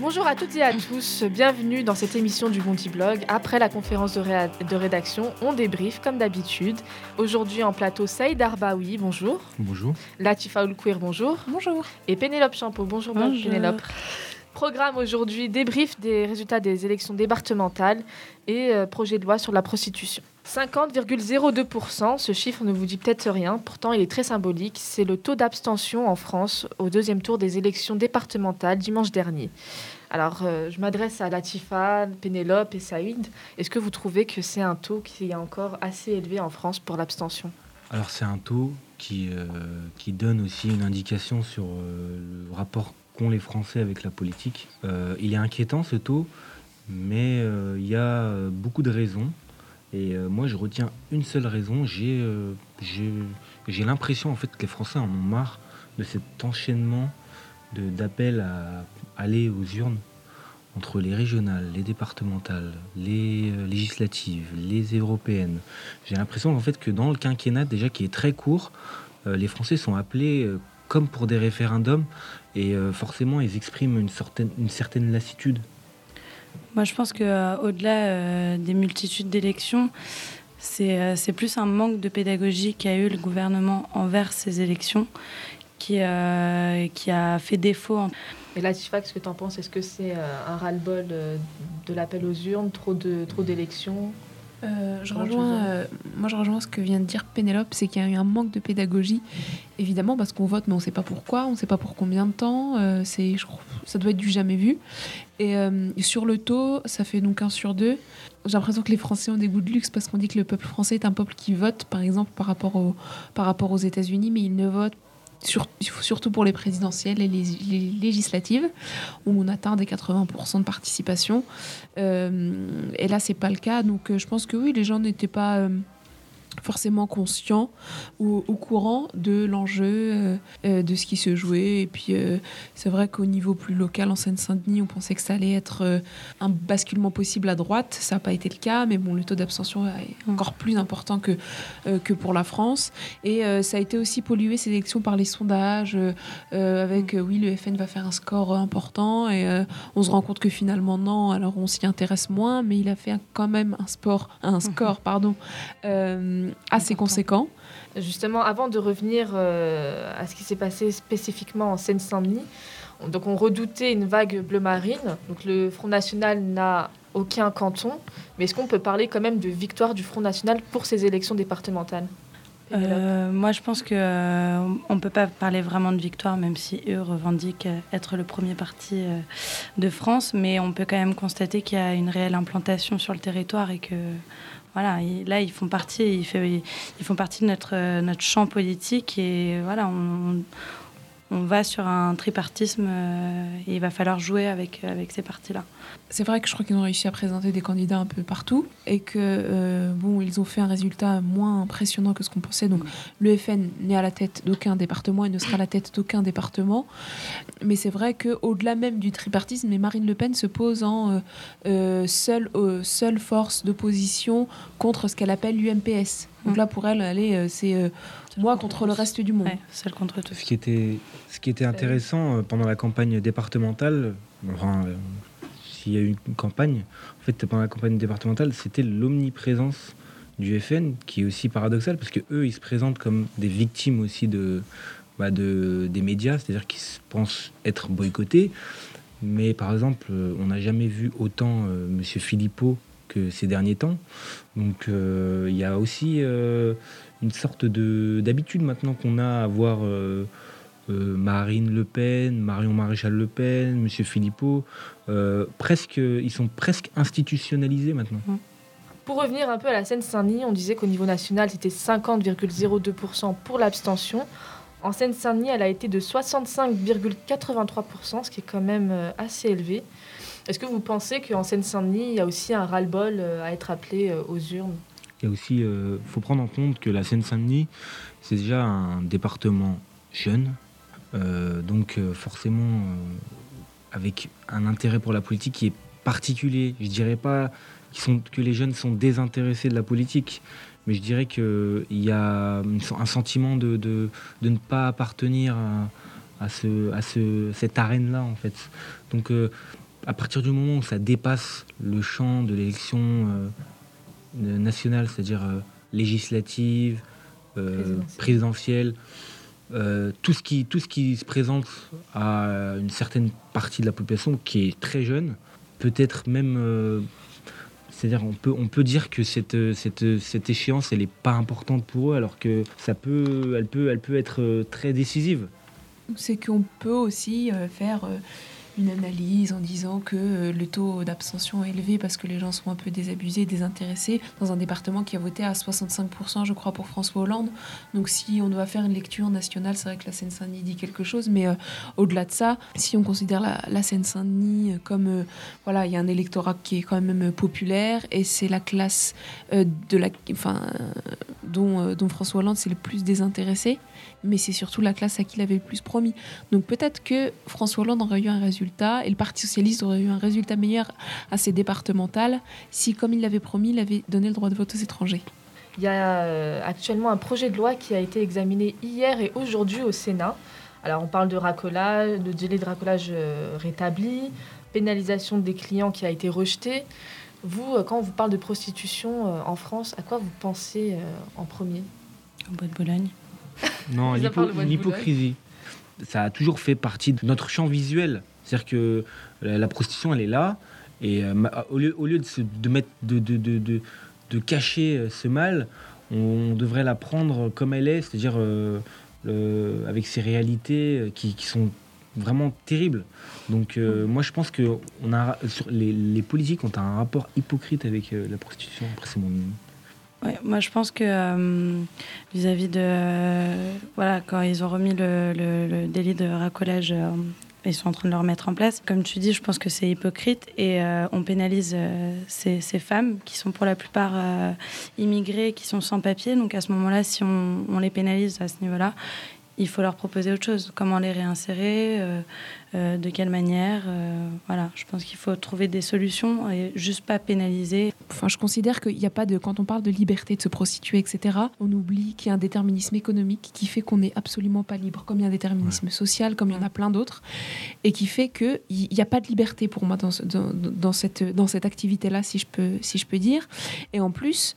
Bonjour à toutes et à tous, bienvenue dans cette émission du Bondi Blog. Après la conférence de, rédaction, on débrief comme d'habitude. Aujourd'hui en plateau, Saïd Arbaoui, bonjour. Bonjour. Latifa Oulkouir, bonjour. Bonjour. Et Pénélope Champeau, bonjour, Bonjour. Pénélope. Programme aujourd'hui, débrief des résultats des élections départementales et euh, projet de loi sur la prostitution. 50,02%, ce chiffre ne vous dit peut-être rien, pourtant il est très symbolique. C'est le taux d'abstention en France au deuxième tour des élections départementales dimanche dernier. Alors, euh, je m'adresse à Latifa, Pénélope et Saïd. Est-ce que vous trouvez que c'est un taux qui est encore assez élevé en France pour l'abstention? Alors c'est un taux qui, euh, qui donne aussi une indication sur le rapport qu'ont les Français avec la politique. Euh, il est inquiétant ce taux, mais euh, il y a euh, beaucoup de raisons. Et moi je retiens une seule raison. J'ai j'ai- l'impression en fait que les Français en ont marre de cet enchaînement d'appels à aller aux urnes entre les régionales, les départementales, les législatives, les européennes. J'ai l'impression en fait que dans le quinquennat déjà qui est très court, les Français sont appelés comme pour des référendums et euh, forcément ils expriment une certaine, une certaine lassitude. Moi, je pense qu'au-delà euh, des multitudes d'élections, c'est euh, plus un manque de pédagogie qu'a eu le gouvernement envers ces élections qui, euh, qui a fait défaut. en- Et Latifa, qu'est-ce que tu en penses Est-ce que c'est euh, un ras-le-bol euh, de l'appel aux urnes, trop de trop d'élections? Euh, je rejoins, euh, moi, je rejoins ce que vient de dire Pénélope, c'est qu'il y a eu un manque de pédagogie, évidemment, parce qu'on vote, mais on ne sait pas pourquoi, on ne sait pas pour combien de temps. euh, c'est, je ça doit être du jamais vu. Et sur le taux, ça fait donc un sur deux. J'ai l'impression que les Français ont des goûts de luxe parce qu'on dit que le peuple français est un peuple qui vote, par exemple, par rapport, au, par rapport aux États-Unis, mais il ne vote sur- surtout pour les présidentielles et les, les législatives, où on atteint des 80% de participation. Euh, et là, c'est pas le cas. Donc, euh, je pense que oui, les gens n'étaient pas euh, forcément conscients ou au courant de l'enjeu, euh, euh, de ce qui se jouait. Et puis, euh, c'est vrai qu'au niveau plus local, en Seine-Saint-Denis, on pensait que ça allait être euh, un basculement possible à droite. Ça n'a pas été le cas, mais bon, le taux d'abstention est encore plus important que, que pour la France. Et ça a été aussi pollué, ces élections, par les sondages, avec euh, oui, le FN va faire un score important. Et on se rend compte que finalement, non. Alors, on s'y intéresse moins, mais il a fait un- quand même un, sport, un score pardon, assez Important. conséquent. Justement, avant de revenir euh, à ce qui s'est passé spécifiquement en Seine-Saint-Denis, on- donc on redoutait une vague bleu marine. Donc le Front National n'a aucun canton, mais est-ce qu'on peut parler quand même de victoire du Front National pour ces élections départementales? Euh, moi, je pense qu'on ne peut pas parler vraiment de victoire, même si eux revendiquent euh, être le premier parti euh, de France. Mais on peut quand même constater qu'il y a une réelle implantation sur le territoire et que voilà, là, ils font partie, ils, font partie de notre, euh, champ politique et voilà, on, on va sur un tripartisme euh, et il va falloir jouer avec, avec ces partis-là. C'est vrai que je crois qu'ils ont réussi à présenter des candidats un peu partout et que euh, bon, ils ont fait un résultat moins impressionnant que ce qu'on pensait. Donc le FN n'est à la tête d'aucun département et ne sera à la tête d'aucun département. Mais c'est vrai que au-delà même du tripartisme, Marine Le Pen se pose en euh, euh, seule, euh, seule force d'opposition contre ce qu'elle appelle l'UMPS. Donc là, pour elle, elle est, euh, c'est euh, moi contre le reste du monde. Ouais, seul contre tous. Ce qui était, ce qui était intéressant euh, pendant la campagne départementale, enfin, euh, s'il y a eu une campagne, en fait, pendant la campagne départementale, c'était l'omniprésence du FN, qui est aussi paradoxal, parce que eux, ils se présentent comme des victimes aussi de, bah, de des médias, c'est-à-dire qu'ils se pensent être boycottés. Mais par exemple, on n'a jamais vu autant euh, Monsieur Philippot que ces derniers temps. Donc euh, il y a aussi euh, une sorte de d'habitude maintenant qu'on a à voir euh, Marine Le Pen, Marion Maréchal Le Pen, Monsieur Philippot, presque, ils sont presque institutionnalisés maintenant. Pour revenir un peu à la Seine-Saint-Denis, on disait qu'au niveau national, c'était 50,02% pour l'abstention. En Seine-Saint-Denis, elle a été de 65,83%, ce qui est quand même assez élevé. Est-ce que vous pensez qu'en Seine-Saint-Denis, il y a aussi un ras-le-bol euh, à être appelé euh, aux urnes? Il y a aussi, euh, faut prendre en compte que la Seine-Saint-Denis, c'est déjà un département jeune, donc forcément avec un intérêt pour la politique qui est particulier. Je dirais pas que les jeunes sont désintéressés de la politique, mais je dirais qu'il y a un sentiment de, de, ne pas appartenir à, ce, à ce, cette arène-là, en fait. Donc, à partir du moment où ça dépasse le champ de l'élection euh, nationale, c'est-à-dire euh, législative, euh, présidentielle, euh, tout, ce qui, tout ce qui se présente à une certaine partie de la population qui est très jeune, peut-être même... euh, c'est-à-dire on peut, on peut dire que cette, cette, cette échéance, elle n'est pas importante pour eux, alors que ça peut, elle, peut, elle peut être très décisive. c'est qu'on peut aussi faire euh, une analyse en disant que euh, le taux d'abstention est élevé parce que les gens sont un peu désabusés, désintéressés, dans un département qui a voté à 65%, je crois, pour François Hollande. Donc si on doit faire une lecture nationale, c'est vrai que la Seine-Saint-Denis dit quelque chose, mais euh, au-delà de ça, si on considère la, Seine-Saint-Denis comme, euh, voilà, il y a un électorat qui est quand même populaire et c'est la classe de la, enfin, dont, François Hollande c'est le plus désintéressé, mais c'est surtout la classe à qui il avait le plus promis. Donc peut-être que François Hollande aurait eu un résultat et le Parti socialiste aurait eu un résultat meilleur à ses départementales si, comme il l'avait promis, il avait donné le droit de vote aux étrangers. Il y a euh, actuellement un projet de loi qui a été examiné hier et aujourd'hui au Sénat. Alors on parle de racolage, de délai de racolage euh, rétabli, pénalisation des clients qui a été rejeté. Vous, euh, quand on vous parle de prostitution en France, à quoi vous pensez en premier? Au bois de Bologne. Non, l'hypocrisie. Ça a toujours fait partie de notre champ visuel. C'est-à-dire que la, prostitution, elle est là. Et euh, au, lieu, au lieu de, se- de, mettre, de, de, de, de, cacher euh, ce mal, on devrait la prendre comme elle est, c'est-à-dire euh, avec ses réalités qui, qui sont vraiment terribles. Donc euh, moi, je pense que on a, sur les, les politiques ont un rapport hypocrite avec la prostitution. Après, c'est mon... Ouais, moi, je pense que euh, vis-à-vis de. euh, voilà, quand ils ont remis le, le- délit de racolage, euh, ils sont en train de le remettre en place. Comme tu dis, je pense que c'est hypocrite et on pénalise ces, femmes qui sont pour la plupart immigrées, qui sont sans papier. Donc à ce moment-là, si on les pénalise à ce niveau-là, il faut leur proposer autre chose. Comment les réinsérer euh, euh, De quelle manière euh, Voilà, je pense qu'il faut trouver des solutions et juste pas pénaliser. Enfin, je considère qu'il n'y a pas de. Quand on parle de liberté de se prostituer, etc., on oublie qu'il y a un déterminisme économique qui fait qu'on n'est absolument pas libre, comme il y a un déterminisme social, comme il y en a plein d'autres, et qui fait qu'il n'y a pas de liberté pour moi dans, ce- dans, dans cette, dans cette activité-là, si, je peux- si je peux dire. Et en plus.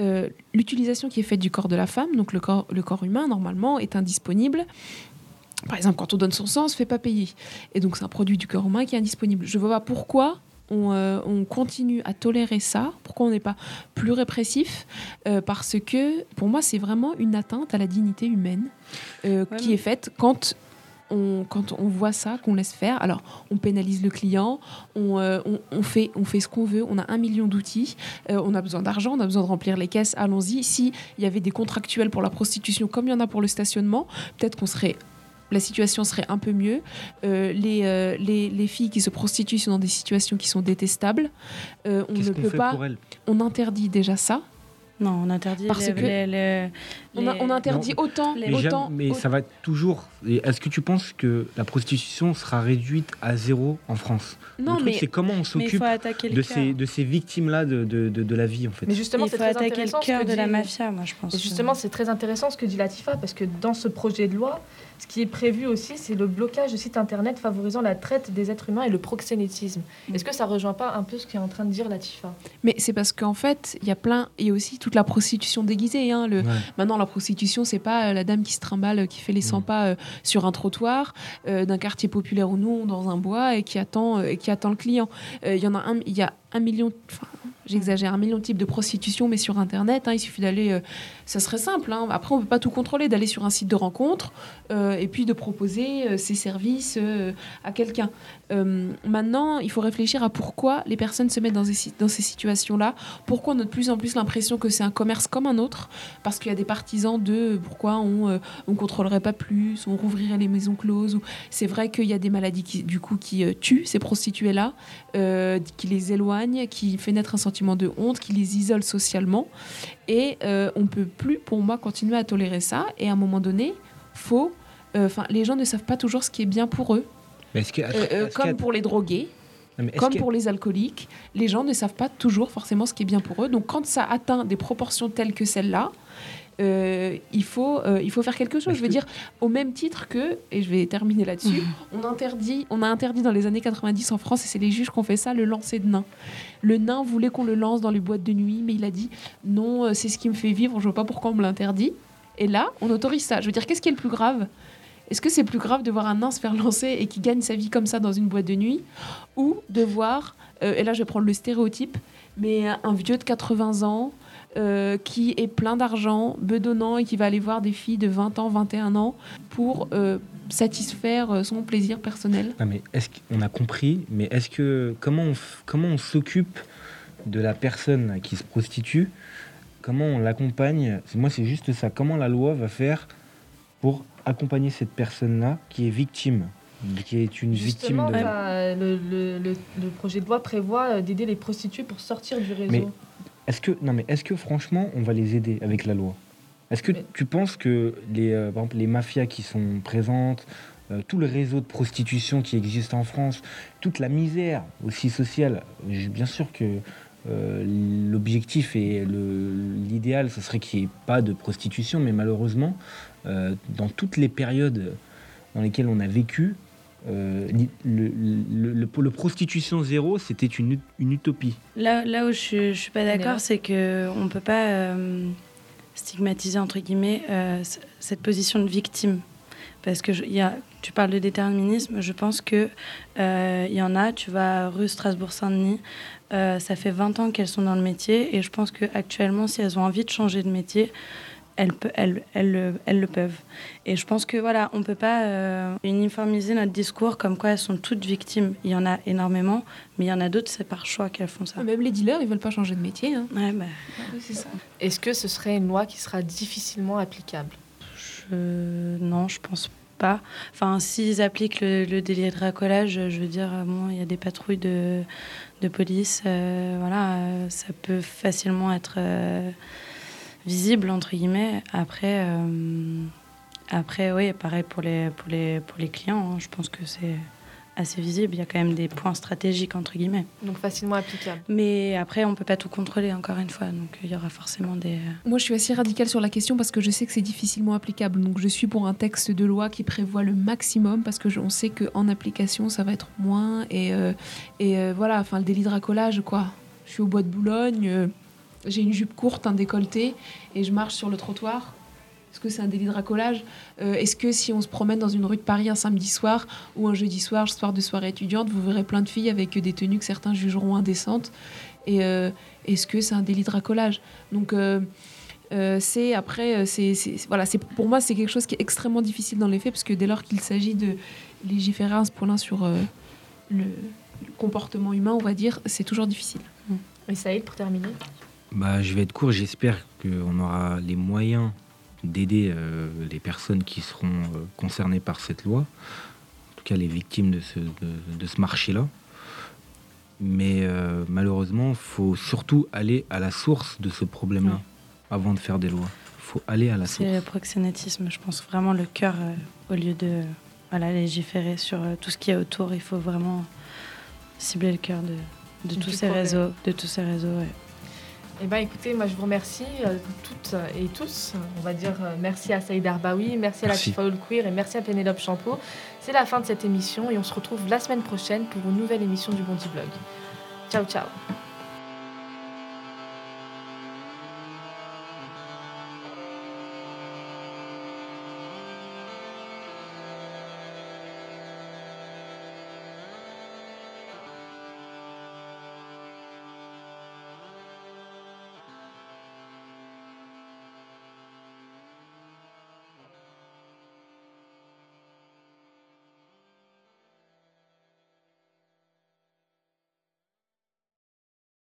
Euh, l'utilisation qui est faite du corps de la femme, donc le corps, le corps humain, normalement, est indisponible. Par exemple, quand on donne son sang, on ne se fait pas payer. Et donc, c'est un produit du corps humain qui est indisponible. Je ne vois pas pourquoi on, euh, on continue à tolérer ça, pourquoi on n'est pas plus répressif, euh, parce que pour moi, c'est vraiment une atteinte à la dignité humaine euh, Ouais, qui mais- est faite quand on, quand on voit ça, qu'on laisse faire. Alors, on pénalise le client, on, euh, on, on fait, on fait ce qu'on veut, on a un million d'outils, euh, on a besoin d'argent, on a besoin de remplir les caisses, allons-y. S'il y avait des contractuels pour la prostitution comme il y en a pour le stationnement, peut-être qu'on serait la situation serait un peu mieux. Euh, les, euh, les, les filles qui se prostituent sont dans des situations qui sont détestables. Euh, on ne peut pas. On interdit déjà ça. Non, on interdit Parce les, que- les- les- On, a- les- on interdit autant, les- Mais, autant. jamais- mais ça va toujours. et Est-ce que tu penses que la prostitution sera réduite à zéro en France? Non, Le truc, mais c'est comment on s'occupe de ces, de ces victimes-là de, de, de, de la vie, en fait. Mais justement, il c'est faut très attaquer le intéressant ce cœur que de la dit- mafia, moi, je pense. Et justement, c'est très intéressant ce que dit Latifa, parce que dans ce projet de loi, ce qui est prévu aussi, c'est le blocage de sites internet favorisant la traite des êtres humains et le proxénétisme. Mm. Est-ce que ça rejoint pas un peu ce qu'est en train de dire Latifa? Mais c'est parce qu'en fait, il y a plein. Et aussi toute la prostitution déguisée. hein, le, Ouais. Maintenant, la prostitution, c'est pas euh, la dame qui se trimballe, euh, qui fait les 100 Mm. pas euh, sur un trottoir euh, d'un quartier populaire ou non, dans un bois, et qui attend, euh, et qui attend le client. Euh, Il y en a un, il y a un million. J'exagère, un million de types de prostitution, mais sur Internet, hein, il suffit d'aller. euh, ça serait simple. hein. Après, on peut pas tout contrôler, d'aller sur un site de rencontre euh, et puis de proposer euh, ses services à quelqu'un. Maintenant, il faut réfléchir à pourquoi les personnes se mettent dans ces, situations-là. Pourquoi on a de plus en plus l'impression que c'est un commerce comme un autre? Parce qu'il y a des partisans de pourquoi on on contrôlerait pas plus, on rouvrirait les maisons closes. C'est vrai qu'il y a des maladies qui, du coup, qui tuent ces prostituées-là, qui les éloignent, qui fait naître un sentiment de honte, qui les isole socialement. Et euh, on peut plus, pour moi, continuer à tolérer ça. Et à un moment donné, faut. euh, Enfin, les gens ne savent pas toujours ce qui est bien pour eux. Mais est-ce que, est-ce- Euh, est-ce comme pour les drogués. Comme pour les alcooliques, les gens ne savent pas toujours forcément ce qui est bien pour eux. Donc quand ça atteint des proportions telles que celle-là, euh, il, faut, euh, il faut faire quelque chose. Je veux dire, au même titre que, et je vais terminer là-dessus, on, interdit, on a interdit dans les années 90 en France, et c'est les juges qui ont fait ça, le lancer de nains. Le nain voulait qu'on le lance dans les boîtes de nuit, mais il a dit non, euh, c'est ce qui me fait vivre, je vois pas pourquoi on me l'interdit. Et là, on autorise ça. Je veux dire, qu'est-ce qui est le plus grave? Est-ce que c'est plus grave de voir un nain se faire lancer et qui gagne sa vie comme ça dans une boîte de nuit Ou de voir, et là je vais prendre le stéréotype, mais un vieux de 80 ans euh, qui est plein d'argent, bedonnant et qui va aller voir des filles de 20 ans, 21 ans pour euh, satisfaire euh, son plaisir personnel? mais est-ce qu'on a compris Mais est-ce que comment on, comment on s'occupe de la personne qui se prostitue? Comment on l'accompagne? Moi, c'est juste ça. Comment la loi va faire pour accompagner cette personne-là qui est victime qui est une victime de... le, le, le, projet de loi prévoit d'aider les prostituées pour sortir du réseau. Est-ce que, non mais est-ce que franchement, on va les aider avec la loi? Est-ce que tu penses que les, euh, par exemple, les mafias qui sont présentes, euh, tout le réseau de prostitution qui existe en France, toute la misère aussi sociale, bien sûr que euh, l'objectif et l'idéal, ce serait qu'il n'y ait pas de prostitution, mais malheureusement, dans toutes les périodes dans lesquelles on a vécu, euh, le, le, prostitution zéro, c'était une, une, utopie. Là, là où je ne suis pas d'accord, c'est qu'on ne peut pas euh, stigmatiser, entre guillemets, euh, cette position de victime. Parce que y a, tu parles de déterminisme, je pense qu'il il y en a, tu vas rue Strasbourg-Saint-Denis, ça fait 20 ans qu'elles sont dans le métier, et je pense qu'actuellement, si elles ont envie de changer de métier, elles, elles, elles, elles, le peuvent. Et je pense que voilà, on peut pas euh, uniformiser notre discours comme quoi elles sont toutes victimes. Il y en a énormément, mais il y en a d'autres, c'est par choix qu'elles font ça. Même les dealers, ils veulent pas changer de métier. Hein. Ouais, bah, Est-ce que ce serait une loi qui sera difficilement applicable? Non, je pense pas. Enfin, s'ils appliquent le, délit de racolage, je veux dire, bon, il y a des patrouilles de, de police, euh, voilà, euh, ça peut facilement être visible entre guillemets. Après, euh, après oui, pareil pour les, pour les, pour les clients, hein. je pense que c'est assez visible. Il y a quand même des points stratégiques entre guillemets. Donc facilement applicable. Mais après, on peut pas tout contrôler encore une fois, donc il y aura forcément des. Euh, Moi, je suis assez radicale sur la question parce que je sais que c'est difficilement applicable. Donc je suis pour un texte de loi qui prévoit le maximum parce que on sait qu'en application, ça va être moins et euh, et voilà, enfin le délit de racolage quoi. Je suis au bois de Boulogne j'ai une jupe courte, un décolleté, et je marche sur le trottoir. Est-ce que c'est un délit de racolage euh, Est-ce que si on se promène dans une rue de Paris un samedi soir ou un jeudi soir, soir de soirée étudiante, vous verrez plein de filles avec des tenues que certains jugeront indécentes Et euh, est-ce que c'est un délit de racolage Donc euh, c'est après, c'est voilà, c'est pour moi c'est quelque chose qui est extrêmement difficile dans les faits parce que dès lors qu'il s'agit de légiférer un point sur le comportement humain, on va dire, c'est toujours difficile. Et Saïd, pour terminer? Bah, je vais être court. J'espère qu'on aura les moyens d'aider euh, les personnes qui seront euh, concernées par cette loi, en tout cas les victimes de ce, de, ce marché-là. Mais euh, malheureusement, il faut surtout aller à la source de ce problème-là avant de faire des lois. Il faut aller à la source. C'est le proxénétisme, je pense vraiment le cœur au lieu de voilà, légiférer sur tout ce qui est autour. Il faut vraiment cibler le cœur de, de tous ces réseaux, de tous ces réseaux. Eh bien, écoutez, moi, je vous remercie euh, toutes et tous. On va dire euh, merci à Saïd Arbaoui, merci à la Tifa Queer et merci à Pénélope Champeau. C'est la fin de cette émission et on se retrouve la semaine prochaine pour une nouvelle émission du Bondi Blog. Ciao, ciao.